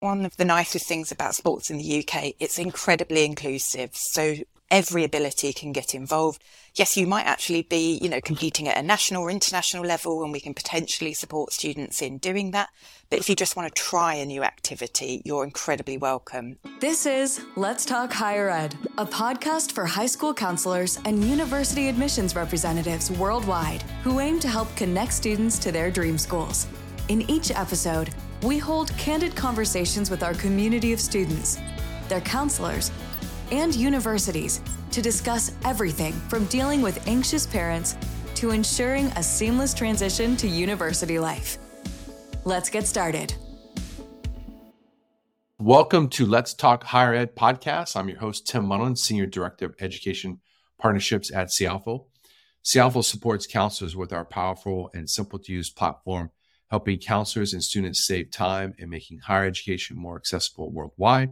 One of the nicest things about sports in the UK, it's incredibly inclusive. So every ability can get involved. Yes, you might actually be, you know, competing at a national or international level and we can potentially support students in doing that. But if you just want to try a new activity, you're incredibly welcome. This is Let's Talk Higher Ed, a podcast for high school counselors and university admissions representatives worldwide who aim to help connect students to their dream schools. In each episode, we hold candid conversations with our community of students, their counselors, and universities to discuss everything from dealing with anxious parents to ensuring a seamless transition to university life. Let's get started. Welcome to Let's Talk Higher Ed podcast. I'm your host, Tim Munnerlyn, Senior Director of Education Partnerships at Cialfo. Cialfo supports counselors with our powerful and simple to use platform, helping counselors and students save time and making higher education more accessible worldwide.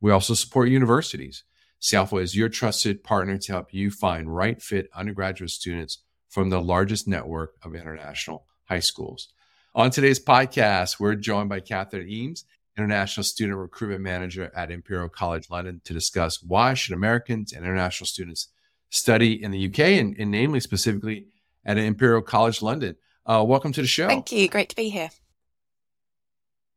We also support universities. Cialfo is your trusted partner to help you find right fit undergraduate students from the largest network of international high schools. On today's podcast, we're joined by Catherine Eames, International Student Recruitment Manager at Imperial College London, to discuss why should Americans and international students study in the UK and, and namely specifically at Imperial College London. Uh, welcome to the show. Thank you. Great to be here.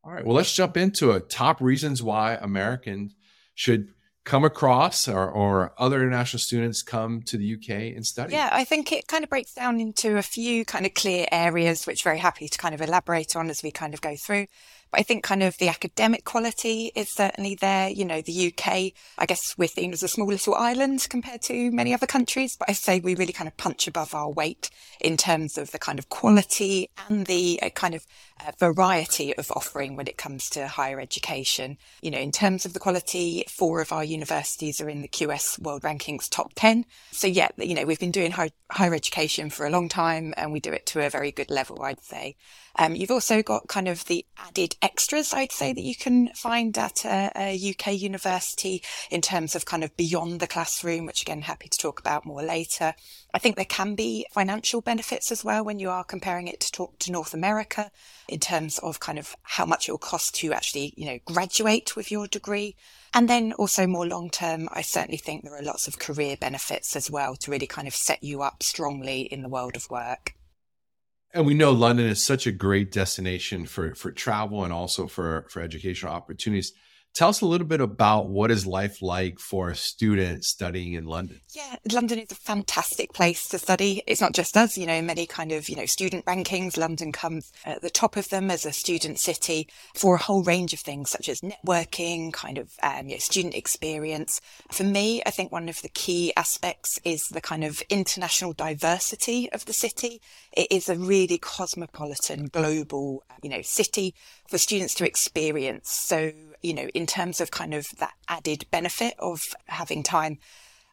All right. Well, let's jump into it. Top reasons why Americans should come across or, or other international students come to the UK and study? Yeah, I think it kind of breaks down into a few kind of clear areas, which very happy to kind of elaborate on as we kind of go through. But I think kind of the academic quality is certainly there. You know, the UK, I guess we're seen as a small little island compared to many other countries, but I say we really kind of punch above our weight in terms of the kind of quality and the uh, kind of uh, variety of offering when it comes to higher education. You know, in terms of the quality, four of our universities are in the QS World Rankings top 10. So yeah, you know, we've been doing high, higher education for a long time and we do it to a very good level, I'd say. Um, you've also got kind of the added extras, I'd say, that you can find at a, a, UK university in terms of kind of beyond the classroom, which again, happy to talk about more later. I think there can be financial benefits as well when you are comparing it to talk to North America in terms of kind of how much it will cost to actually, you know, graduate with your degree. And then also more long term, I certainly think there are lots of career benefits as well to really kind of set you up strongly in the world of work. And we know London is such a great destination for for travel and also for for educational opportunities. Tell us a little bit about what is life like for a student studying in London. Yeah, London is a fantastic place to study. It's not just us, you know, many kind of, you know, student rankings, London comes at the top of them as a student city for a whole range of things such as networking, kind of, um, you know, student experience. For me, I think one of the key aspects is the kind of international diversity of the city. It is a really cosmopolitan, global, you know, city for students to experience. So, you know, in terms of kind of that added benefit of having time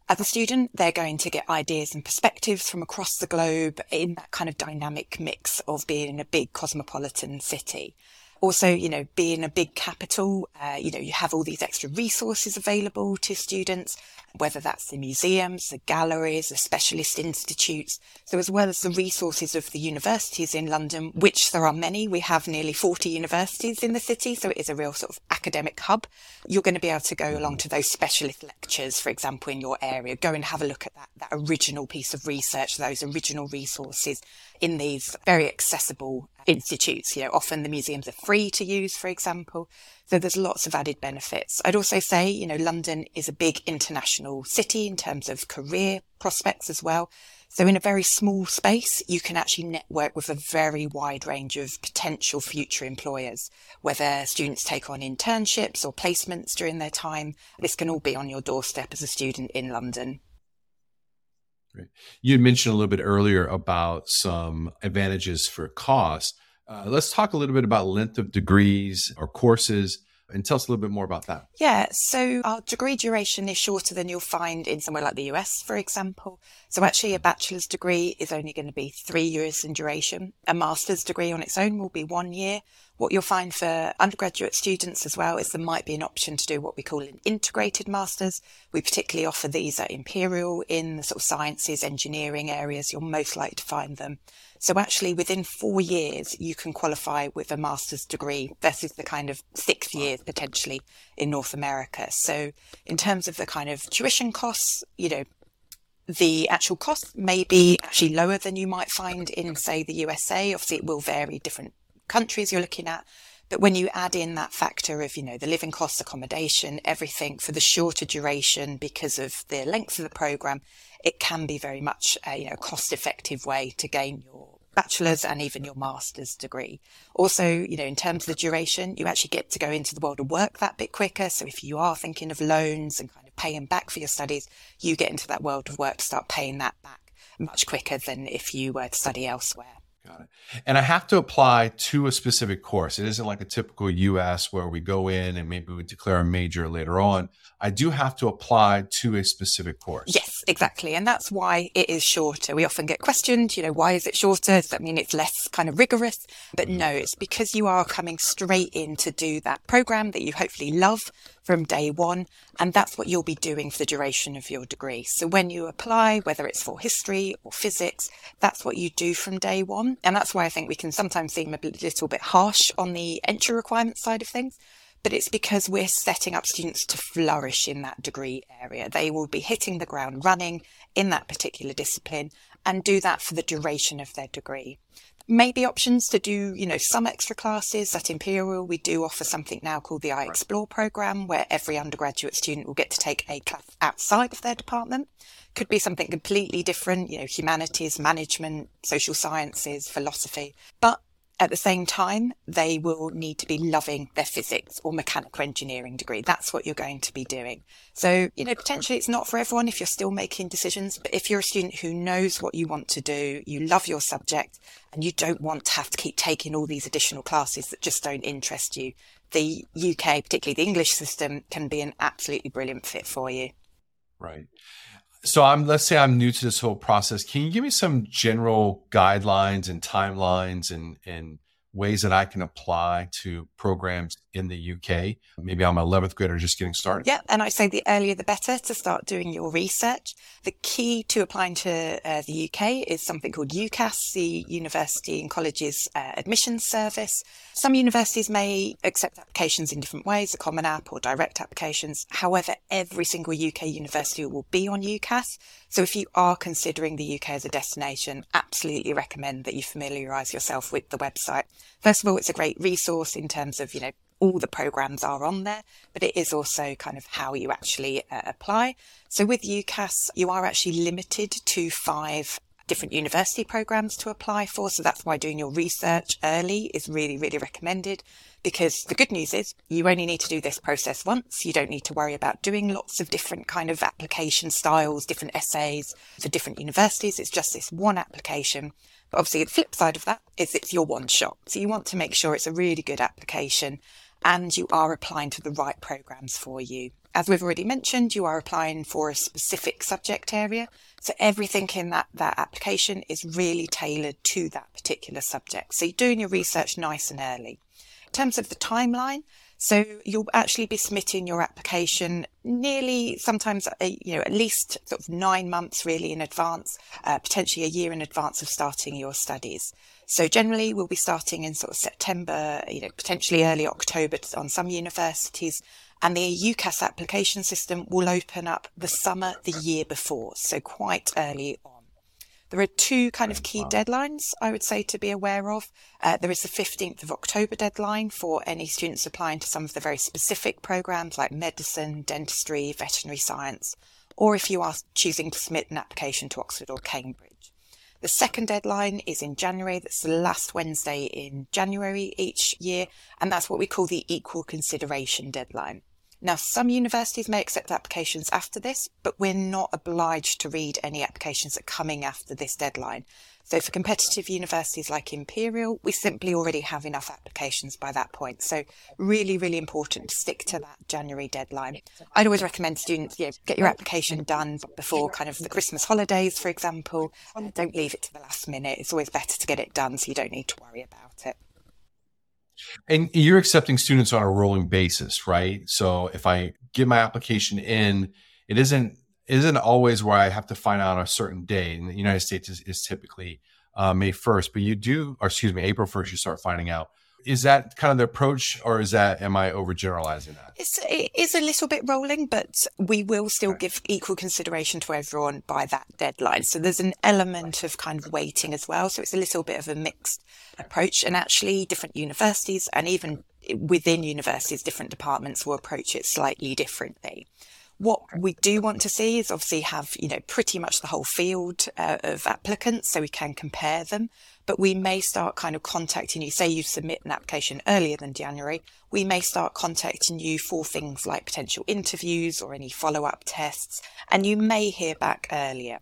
as a student, they're going to get ideas and perspectives from across the globe in that kind of dynamic mix of being in a big cosmopolitan city also, you know, being a big capital, uh, you know, you have all these extra resources available to students, whether that's the museums, the galleries, the specialist institutes. So as well as the resources of the universities in London, which there are many, we have nearly 40 universities in the city. So it is a real sort of academic hub. You're going to be able to go along to those specialist lectures, for example, in your area, go and have a look at that, that original piece of research, those original resources in these very accessible institutes. You know, often the museums are free to use, for example. So there's lots of added benefits. I'd also say, you know, London is a big international city in terms of career prospects as well. So in a very small space, you can actually network with a very wide range of potential future employers, whether students take on internships or placements during their time. This can all be on your doorstep as a student in London. Great. You mentioned a little bit earlier about some advantages for cost. Uh, let's talk a little bit about length of degrees or courses and tell us a little bit more about that. Yeah, so our degree duration is shorter than you'll find in somewhere like the US, for example. So actually, a bachelor's degree is only going to be three years in duration. A master's degree on its own will be one year. What you'll find for undergraduate students as well is there might be an option to do what we call an integrated master's. We particularly offer these at Imperial in the sort of sciences, engineering areas. You're most likely to find them. So actually within four years, you can qualify with a master's degree versus the kind of six years potentially in North America. So in terms of the kind of tuition costs, you know, the actual cost may be actually lower than you might find in, say, the USA. Obviously, it will vary different countries you're looking at. But when you add in that factor of, you know, the living costs, accommodation, everything for the shorter duration because of the length of the program, it can be very much a you know, cost effective way to gain your bachelor's and even your master's degree. Also, you know, in terms of the duration, you actually get to go into the world of work that bit quicker. So if you are thinking of loans and kind of paying back for your studies, you get into that world of work to start paying that back much quicker than if you were to study elsewhere. Got it. And I have to apply to a specific course. It isn't like a typical US where we go in and maybe we declare a major later on. I do have to apply to a specific course. Yes, exactly. And that's why it is shorter. We often get questioned, you know, why is it shorter? Does that mean it's less kind of rigorous? But mm-hmm. no, it's because you are coming straight in to do that program that you hopefully love from day one. And that's what you'll be doing for the duration of your degree. So when you apply, whether it's for history or physics, that's what you do from day one. And that's why I think we can sometimes seem a little bit harsh on the entry requirement side of things but it's because we're setting up students to flourish in that degree area. They will be hitting the ground running in that particular discipline and do that for the duration of their degree. Maybe options to do, you know, some extra classes at Imperial. We do offer something now called the I Explore program where every undergraduate student will get to take a class outside of their department. Could be something completely different, you know, humanities, management, social sciences, philosophy. But at the same time, they will need to be loving their physics or mechanical engineering degree. That's what you're going to be doing. So, you know, potentially it's not for everyone if you're still making decisions, but if you're a student who knows what you want to do, you love your subject, and you don't want to have to keep taking all these additional classes that just don't interest you, the UK, particularly the English system, can be an absolutely brilliant fit for you. Right. So I'm let's say I'm new to this whole process. Can you give me some general guidelines and timelines and and ways that I can apply to programs in the UK. Maybe I'm an 11th grader just getting started. Yeah, and I say the earlier the better to start doing your research. The key to applying to uh, the UK is something called UCAS, the University and Colleges uh, Admissions Service. Some universities may accept applications in different ways, a common app or direct applications. However, every single UK university will be on UCAS. So if you are considering the UK as a destination, absolutely recommend that you familiarise yourself with the website. First of all, it's a great resource in terms of, you know, all the programs are on there, but it is also kind of how you actually uh, apply. So with UCAS, you are actually limited to five different university programs to apply for. So that's why doing your research early is really, really recommended because the good news is you only need to do this process once. You don't need to worry about doing lots of different kind of application styles, different essays for different universities. It's just this one application. But obviously the flip side of that is it's your one shot. So you want to make sure it's a really good application and you are applying to the right programs for you. As we've already mentioned, you are applying for a specific subject area. So everything in that, that application is really tailored to that particular subject. So you're doing your research nice and early. In terms of the timeline, so you'll actually be submitting your application nearly sometimes, you know, at least sort of nine months really in advance, uh, potentially a year in advance of starting your studies. So generally we'll be starting in sort of September, you know, potentially early October on some universities. And the UCAS application system will open up the summer the year before. So quite early on. There are two kind of key deadlines I would say to be aware of. Uh, there is the 15th of October deadline for any students applying to some of the very specific programs like medicine, dentistry, veterinary science, or if you are choosing to submit an application to Oxford or Cambridge. The second deadline is in January. That's the last Wednesday in January each year. And that's what we call the equal consideration deadline. Now, some universities may accept applications after this, but we're not obliged to read any applications that are coming after this deadline. So for competitive universities like Imperial, we simply already have enough applications by that point. So really, really important to stick to that January deadline. I'd always recommend students, you know, get your application done before kind of the Christmas holidays, for example. Don't leave it to the last minute. It's always better to get it done so you don't need to worry about it. And you're accepting students on a rolling basis, right? So if I get my application in, it isn't isn't always where I have to find out on a certain day. In the United States is, is typically uh, May 1st, but you do, or excuse me, April 1st, you start finding out. Is that kind of the approach, or is that, am I overgeneralizing that? It's, it is a little bit rolling, but we will still give equal consideration to everyone by that deadline. So there's an element of kind of waiting as well. So it's a little bit of a mixed approach. And actually, different universities and even within universities, different departments will approach it slightly differently. What we do want to see is obviously have, you know, pretty much the whole field uh, of applicants so we can compare them. But we may start kind of contacting you. Say you submit an application earlier than January, we may start contacting you for things like potential interviews or any follow up tests, and you may hear back earlier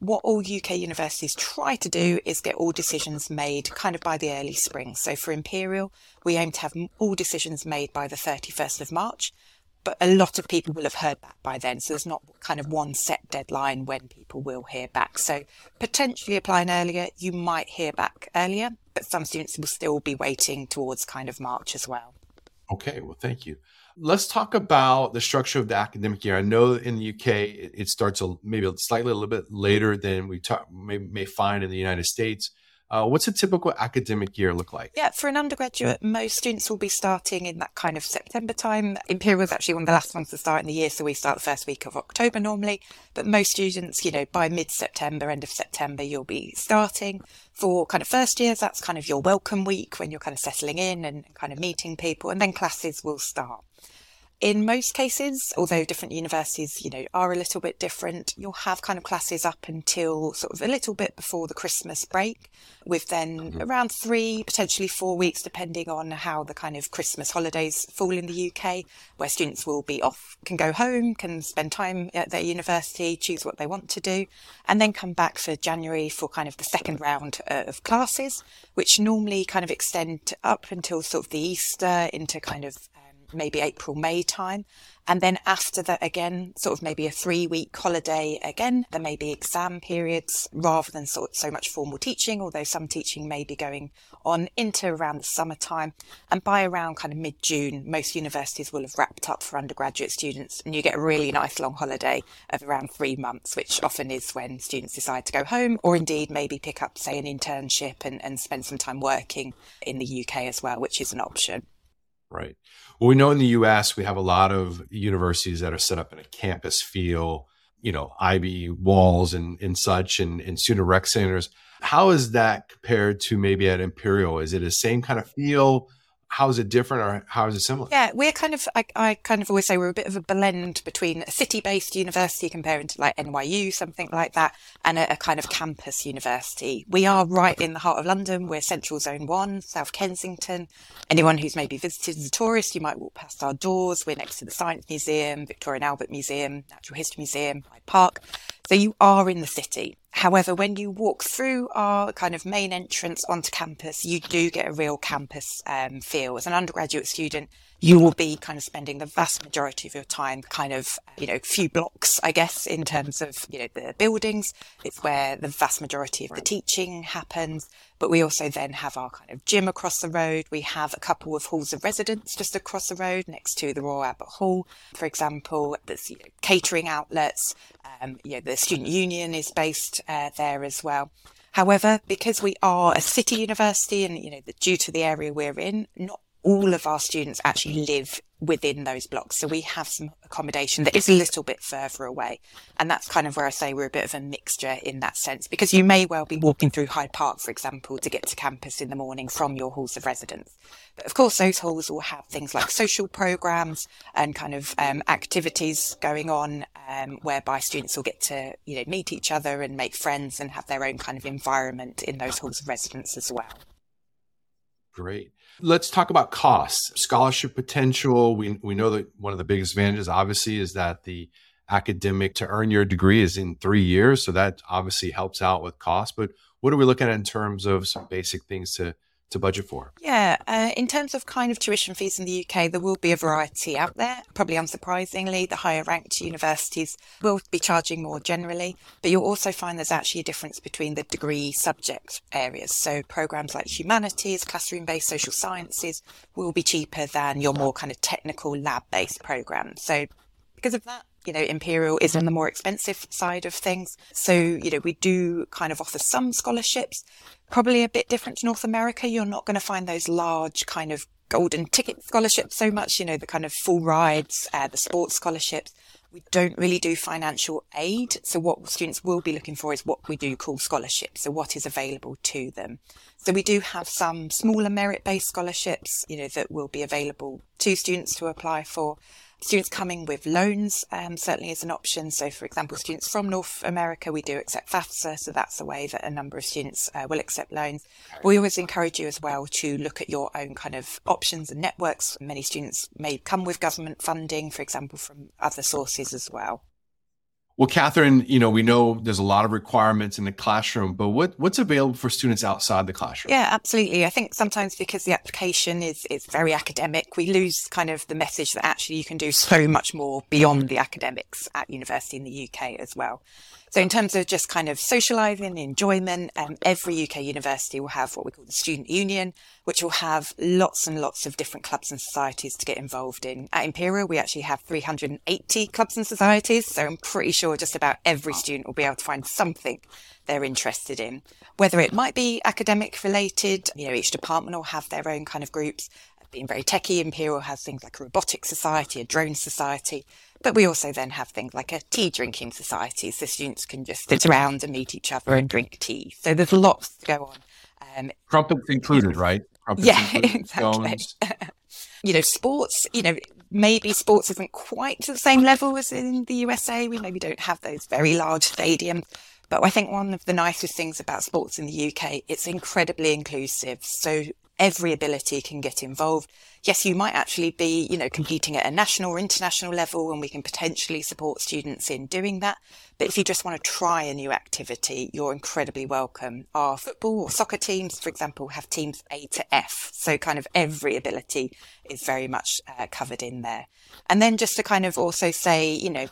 what all UK universities try to do is get all decisions made kind of by the early spring. So for Imperial, we aim to have all decisions made by the 31st of March but a lot of people will have heard back by then. So there's not kind of one set deadline when people will hear back. So potentially applying earlier, you might hear back earlier, but some students will still be waiting towards kind of March as well. Okay, well, thank you. Let's talk about the structure of the academic year. I know in the UK it starts a, maybe slightly a little bit later than we talk, may, may find in the United States. Uh, what's a typical academic year look like? Yeah, for an undergraduate, most students will be starting in that kind of September time. Imperial is actually one of the last ones to start in the year, so we start the first week of October normally. But most students, you know, by mid September, end of September, you'll be starting. For kind of first years, that's kind of your welcome week when you're kind of settling in and kind of meeting people, and then classes will start in most cases, although different universities, you know, are a little bit different, you'll have kind of classes up until sort of a little bit before the Christmas break, with then mm-hmm. around three, potentially four weeks, depending on how the kind of Christmas holidays fall in the UK, where students will be off, can go home, can spend time at their university, choose what they want to do, and then come back for January for kind of the second round uh, of classes, which normally kind of extend up until sort of the Easter into kind of maybe April, May time. And then after that, again, sort of maybe a three week holiday again, there may be exam periods rather than sort of so much formal teaching, although some teaching may be going on into around the summertime. And by around kind of mid June, most universities will have wrapped up for undergraduate students and you get a really nice long holiday of around three months, which often is when students decide to go home or indeed maybe pick up, say, an internship and, and spend some time working in the UK as well, which is an option. Right. Well, we know in the US, we have a lot of universities that are set up in a campus feel, you know, Ivy walls and, and such, and, and student rec centers. How is that compared to maybe at Imperial? Is it the same kind of feel? How is it different or how is it similar? Yeah, we're kind of, I, I, kind of always say we're a bit of a blend between a city based university comparing to like NYU, something like that, and a, a, kind of campus university. We are right in the heart of London. We're Central Zone 1, South Kensington. Anyone who's maybe visited as a tourist, you might walk past our doors. We're next to the Science Museum, Victoria and Albert Museum, Natural History Museum, Hyde Park. So you are in the city. However, when you walk through our kind of main entrance onto campus, you do get a real campus um, feel. As an undergraduate student, you will be kind of spending the vast majority of your time kind of, you know, few blocks, I guess, in terms of, you know, the buildings. It's where the vast majority of the teaching happens. But we also then have our kind of gym across the road. We have a couple of halls of residence just across the road next to the Royal Albert Hall, for example. There's you know, catering outlets. Um, you know, the student union is based uh, there as well. However, because we are a city university and, you know, due to the area we're in, not all of our students actually live within those blocks. So we have some accommodation that is a little bit further away. And that's kind of where I say we're a bit of a mixture in that sense, because you may well be walking through Hyde Park, for example, to get to campus in the morning from your halls of residence. But of course, those halls will have things like social programs and kind of um, activities going on, um, whereby students will get to, you know, meet each other and make friends and have their own kind of environment in those halls of residence as well. Great. Let's talk about costs, scholarship potential. We, we know that one of the biggest advantages, obviously, is that the academic to earn your degree is in three years. So that obviously helps out with cost. But what are we looking at in terms of some basic things to to budget for? Yeah, uh, in terms of kind of tuition fees in the UK, there will be a variety out there. Probably unsurprisingly, the higher ranked universities will be charging more generally, but you'll also find there's actually a difference between the degree subject areas. So programs like humanities, classroom based social sciences will be cheaper than your more kind of technical lab based programs. So because of that, you know, Imperial is on the more expensive side of things. So, you know, we do kind of offer some scholarships, probably a bit different to North America. You're not going to find those large kind of golden ticket scholarships so much, you know, the kind of full rides, uh, the sports scholarships. We don't really do financial aid. So what students will be looking for is what we do call scholarships. So what is available to them. So we do have some smaller merit based scholarships, you know, that will be available to students to apply for. Students coming with loans um, certainly is an option. So, for example, students from North America, we do accept FAFSA, so that's a way that a number of students uh, will accept loans. We always encourage you as well to look at your own kind of options and networks. Many students may come with government funding, for example, from other sources as well. Well, Catherine, you know, we know there's a lot of requirements in the classroom, but what, what's available for students outside the classroom? Yeah, absolutely. I think sometimes because the application is, is very academic, we lose kind of the message that actually you can do so much more beyond the academics at university in the UK as well. So in terms of just kind of socializing, enjoyment, um, every UK university will have what we call the student union, which will have lots and lots of different clubs and societies to get involved in. At Imperial, we actually have 380 clubs and societies. So I'm pretty sure just about every student will be able to find something they're interested in, whether it might be academic related. You know, each department will have their own kind of groups. Being very techie, Imperial has things like a robotics society, a drone society. But we also then have things like a tea drinking society, so students can just sit around and meet each other and drink tea. So there's lots to go on. Um, Crumpets included, right? Crumpets yeah, included, exactly. you know, sports, you know, maybe sports isn't quite to the same level as in the USA. We maybe don't have those very large stadiums. But I think one of the nicest things about sports in the UK, it's incredibly inclusive. So every ability can get involved. Yes, you might actually be, you know, competing at a national or international level and we can potentially support students in doing that. But if you just want to try a new activity, you're incredibly welcome. Our football or soccer teams, for example, have teams A to F. So kind of every ability is very much uh, covered in there. And then just to kind of also say, you know,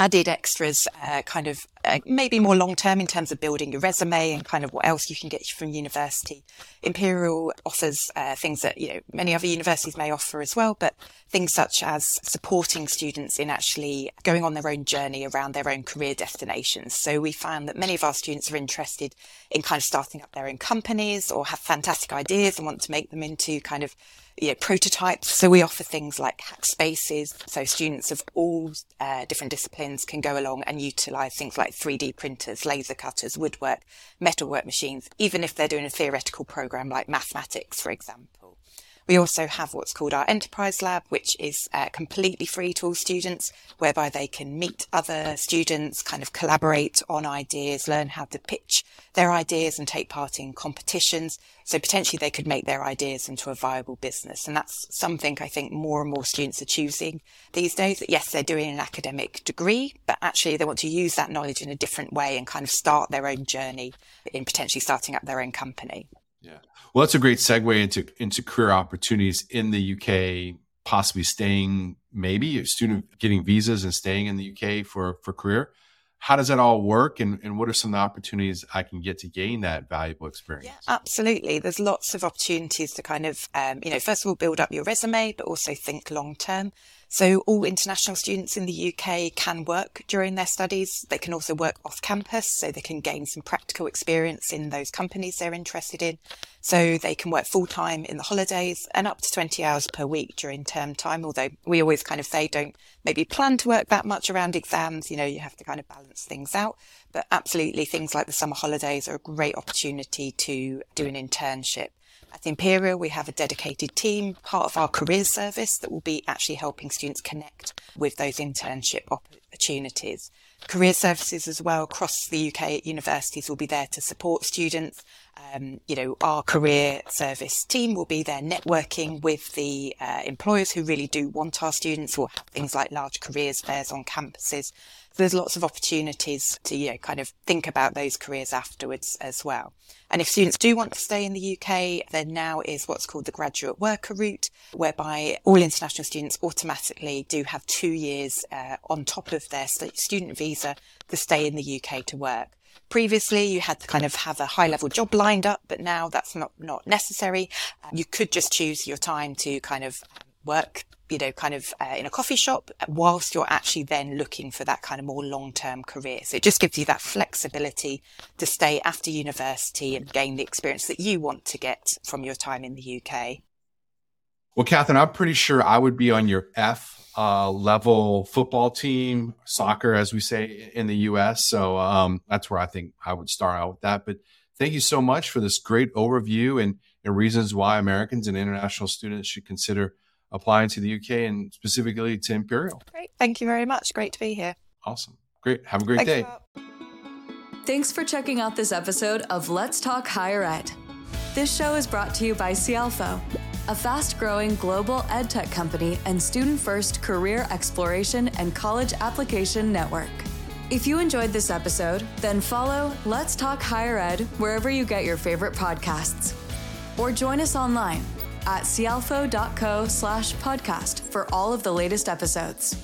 added extras, uh, kind of uh, maybe more long term in terms of building your resume and kind of what else you can get from university. Imperial offers uh, things that you know many other universities may offer as well, but things such as supporting students in actually going on their own journey around their own career destinations. So we found that many of our students are interested in kind of starting up their own companies or have fantastic ideas and want to make them into kind of you know, prototypes. So we offer things like hack spaces. So students of all uh, different disciplines can go along and utilize things like 3D printers, laser cutters, woodwork, metalwork machines, even if they're doing a theoretical program like mathematics, for example. We also have what's called our Enterprise Lab, which is uh, completely free to all students, whereby they can meet other students, kind of collaborate on ideas, learn how to pitch their ideas and take part in competitions. So potentially they could make their ideas into a viable business. And that's something I think more and more students are choosing these days. Yes, they're doing an academic degree, but actually they want to use that knowledge in a different way and kind of start their own journey in potentially starting up their own company. Yeah. Well, that's a great segue into into career opportunities in the UK, possibly staying, maybe a student getting visas and staying in the UK for for career. How does that all work, and, and what are some of the opportunities I can get to gain that valuable experience? Yeah, absolutely. There's lots of opportunities to kind of, um, you know, first of all, build up your resume, but also think long term. So all international students in the UK can work during their studies. They can also work off campus, so they can gain some practical experience in those companies they're interested in. So they can work full time in the holidays and up to 20 hours per week during term time. Although we always kind of say don't maybe plan to work that much around exams. You know, you have to kind of balance things out. But absolutely things like the summer holidays are a great opportunity to do an internship. At Imperial, we have a dedicated team, part of our career service, that will be actually helping students connect with those internship opportunities. Career services as well across the UK at universities will be there to support students. Um, you know, our career service team will be there networking with the uh, employers who really do want our students or have things like large careers fairs on campuses there's lots of opportunities to, you know, kind of think about those careers afterwards as well. And if students do want to stay in the UK, then now is what's called the graduate worker route, whereby all international students automatically do have two years uh, on top of their student visa to stay in the UK to work. Previously, you had to kind of have a high level job lined up, but now that's not, not necessary. You could just choose your time to kind of work you know, kind of uh, in a coffee shop whilst you're actually then looking for that kind of more long-term career. So it just gives you that flexibility to stay after university and gain the experience that you want to get from your time in the UK. Well, Catherine, I'm pretty sure I would be on your F uh, level football team, soccer, as we say in the US. So um, that's where I think I would start out with that. But thank you so much for this great overview and, and reasons why Americans and international students should consider applying to the UK and specifically to Imperial. Great. Thank you very much. Great to be here. Awesome. Great. Have a great Thanks day. Thanks for checking out this episode of Let's Talk Higher Ed. This show is brought to you by Cialfo, a fast growing global edtech company and student first career exploration and college application network. If you enjoyed this episode, then follow Let's Talk Higher Ed wherever you get your favorite podcasts. Or join us online at cialfo.co slash podcast for all of the latest episodes.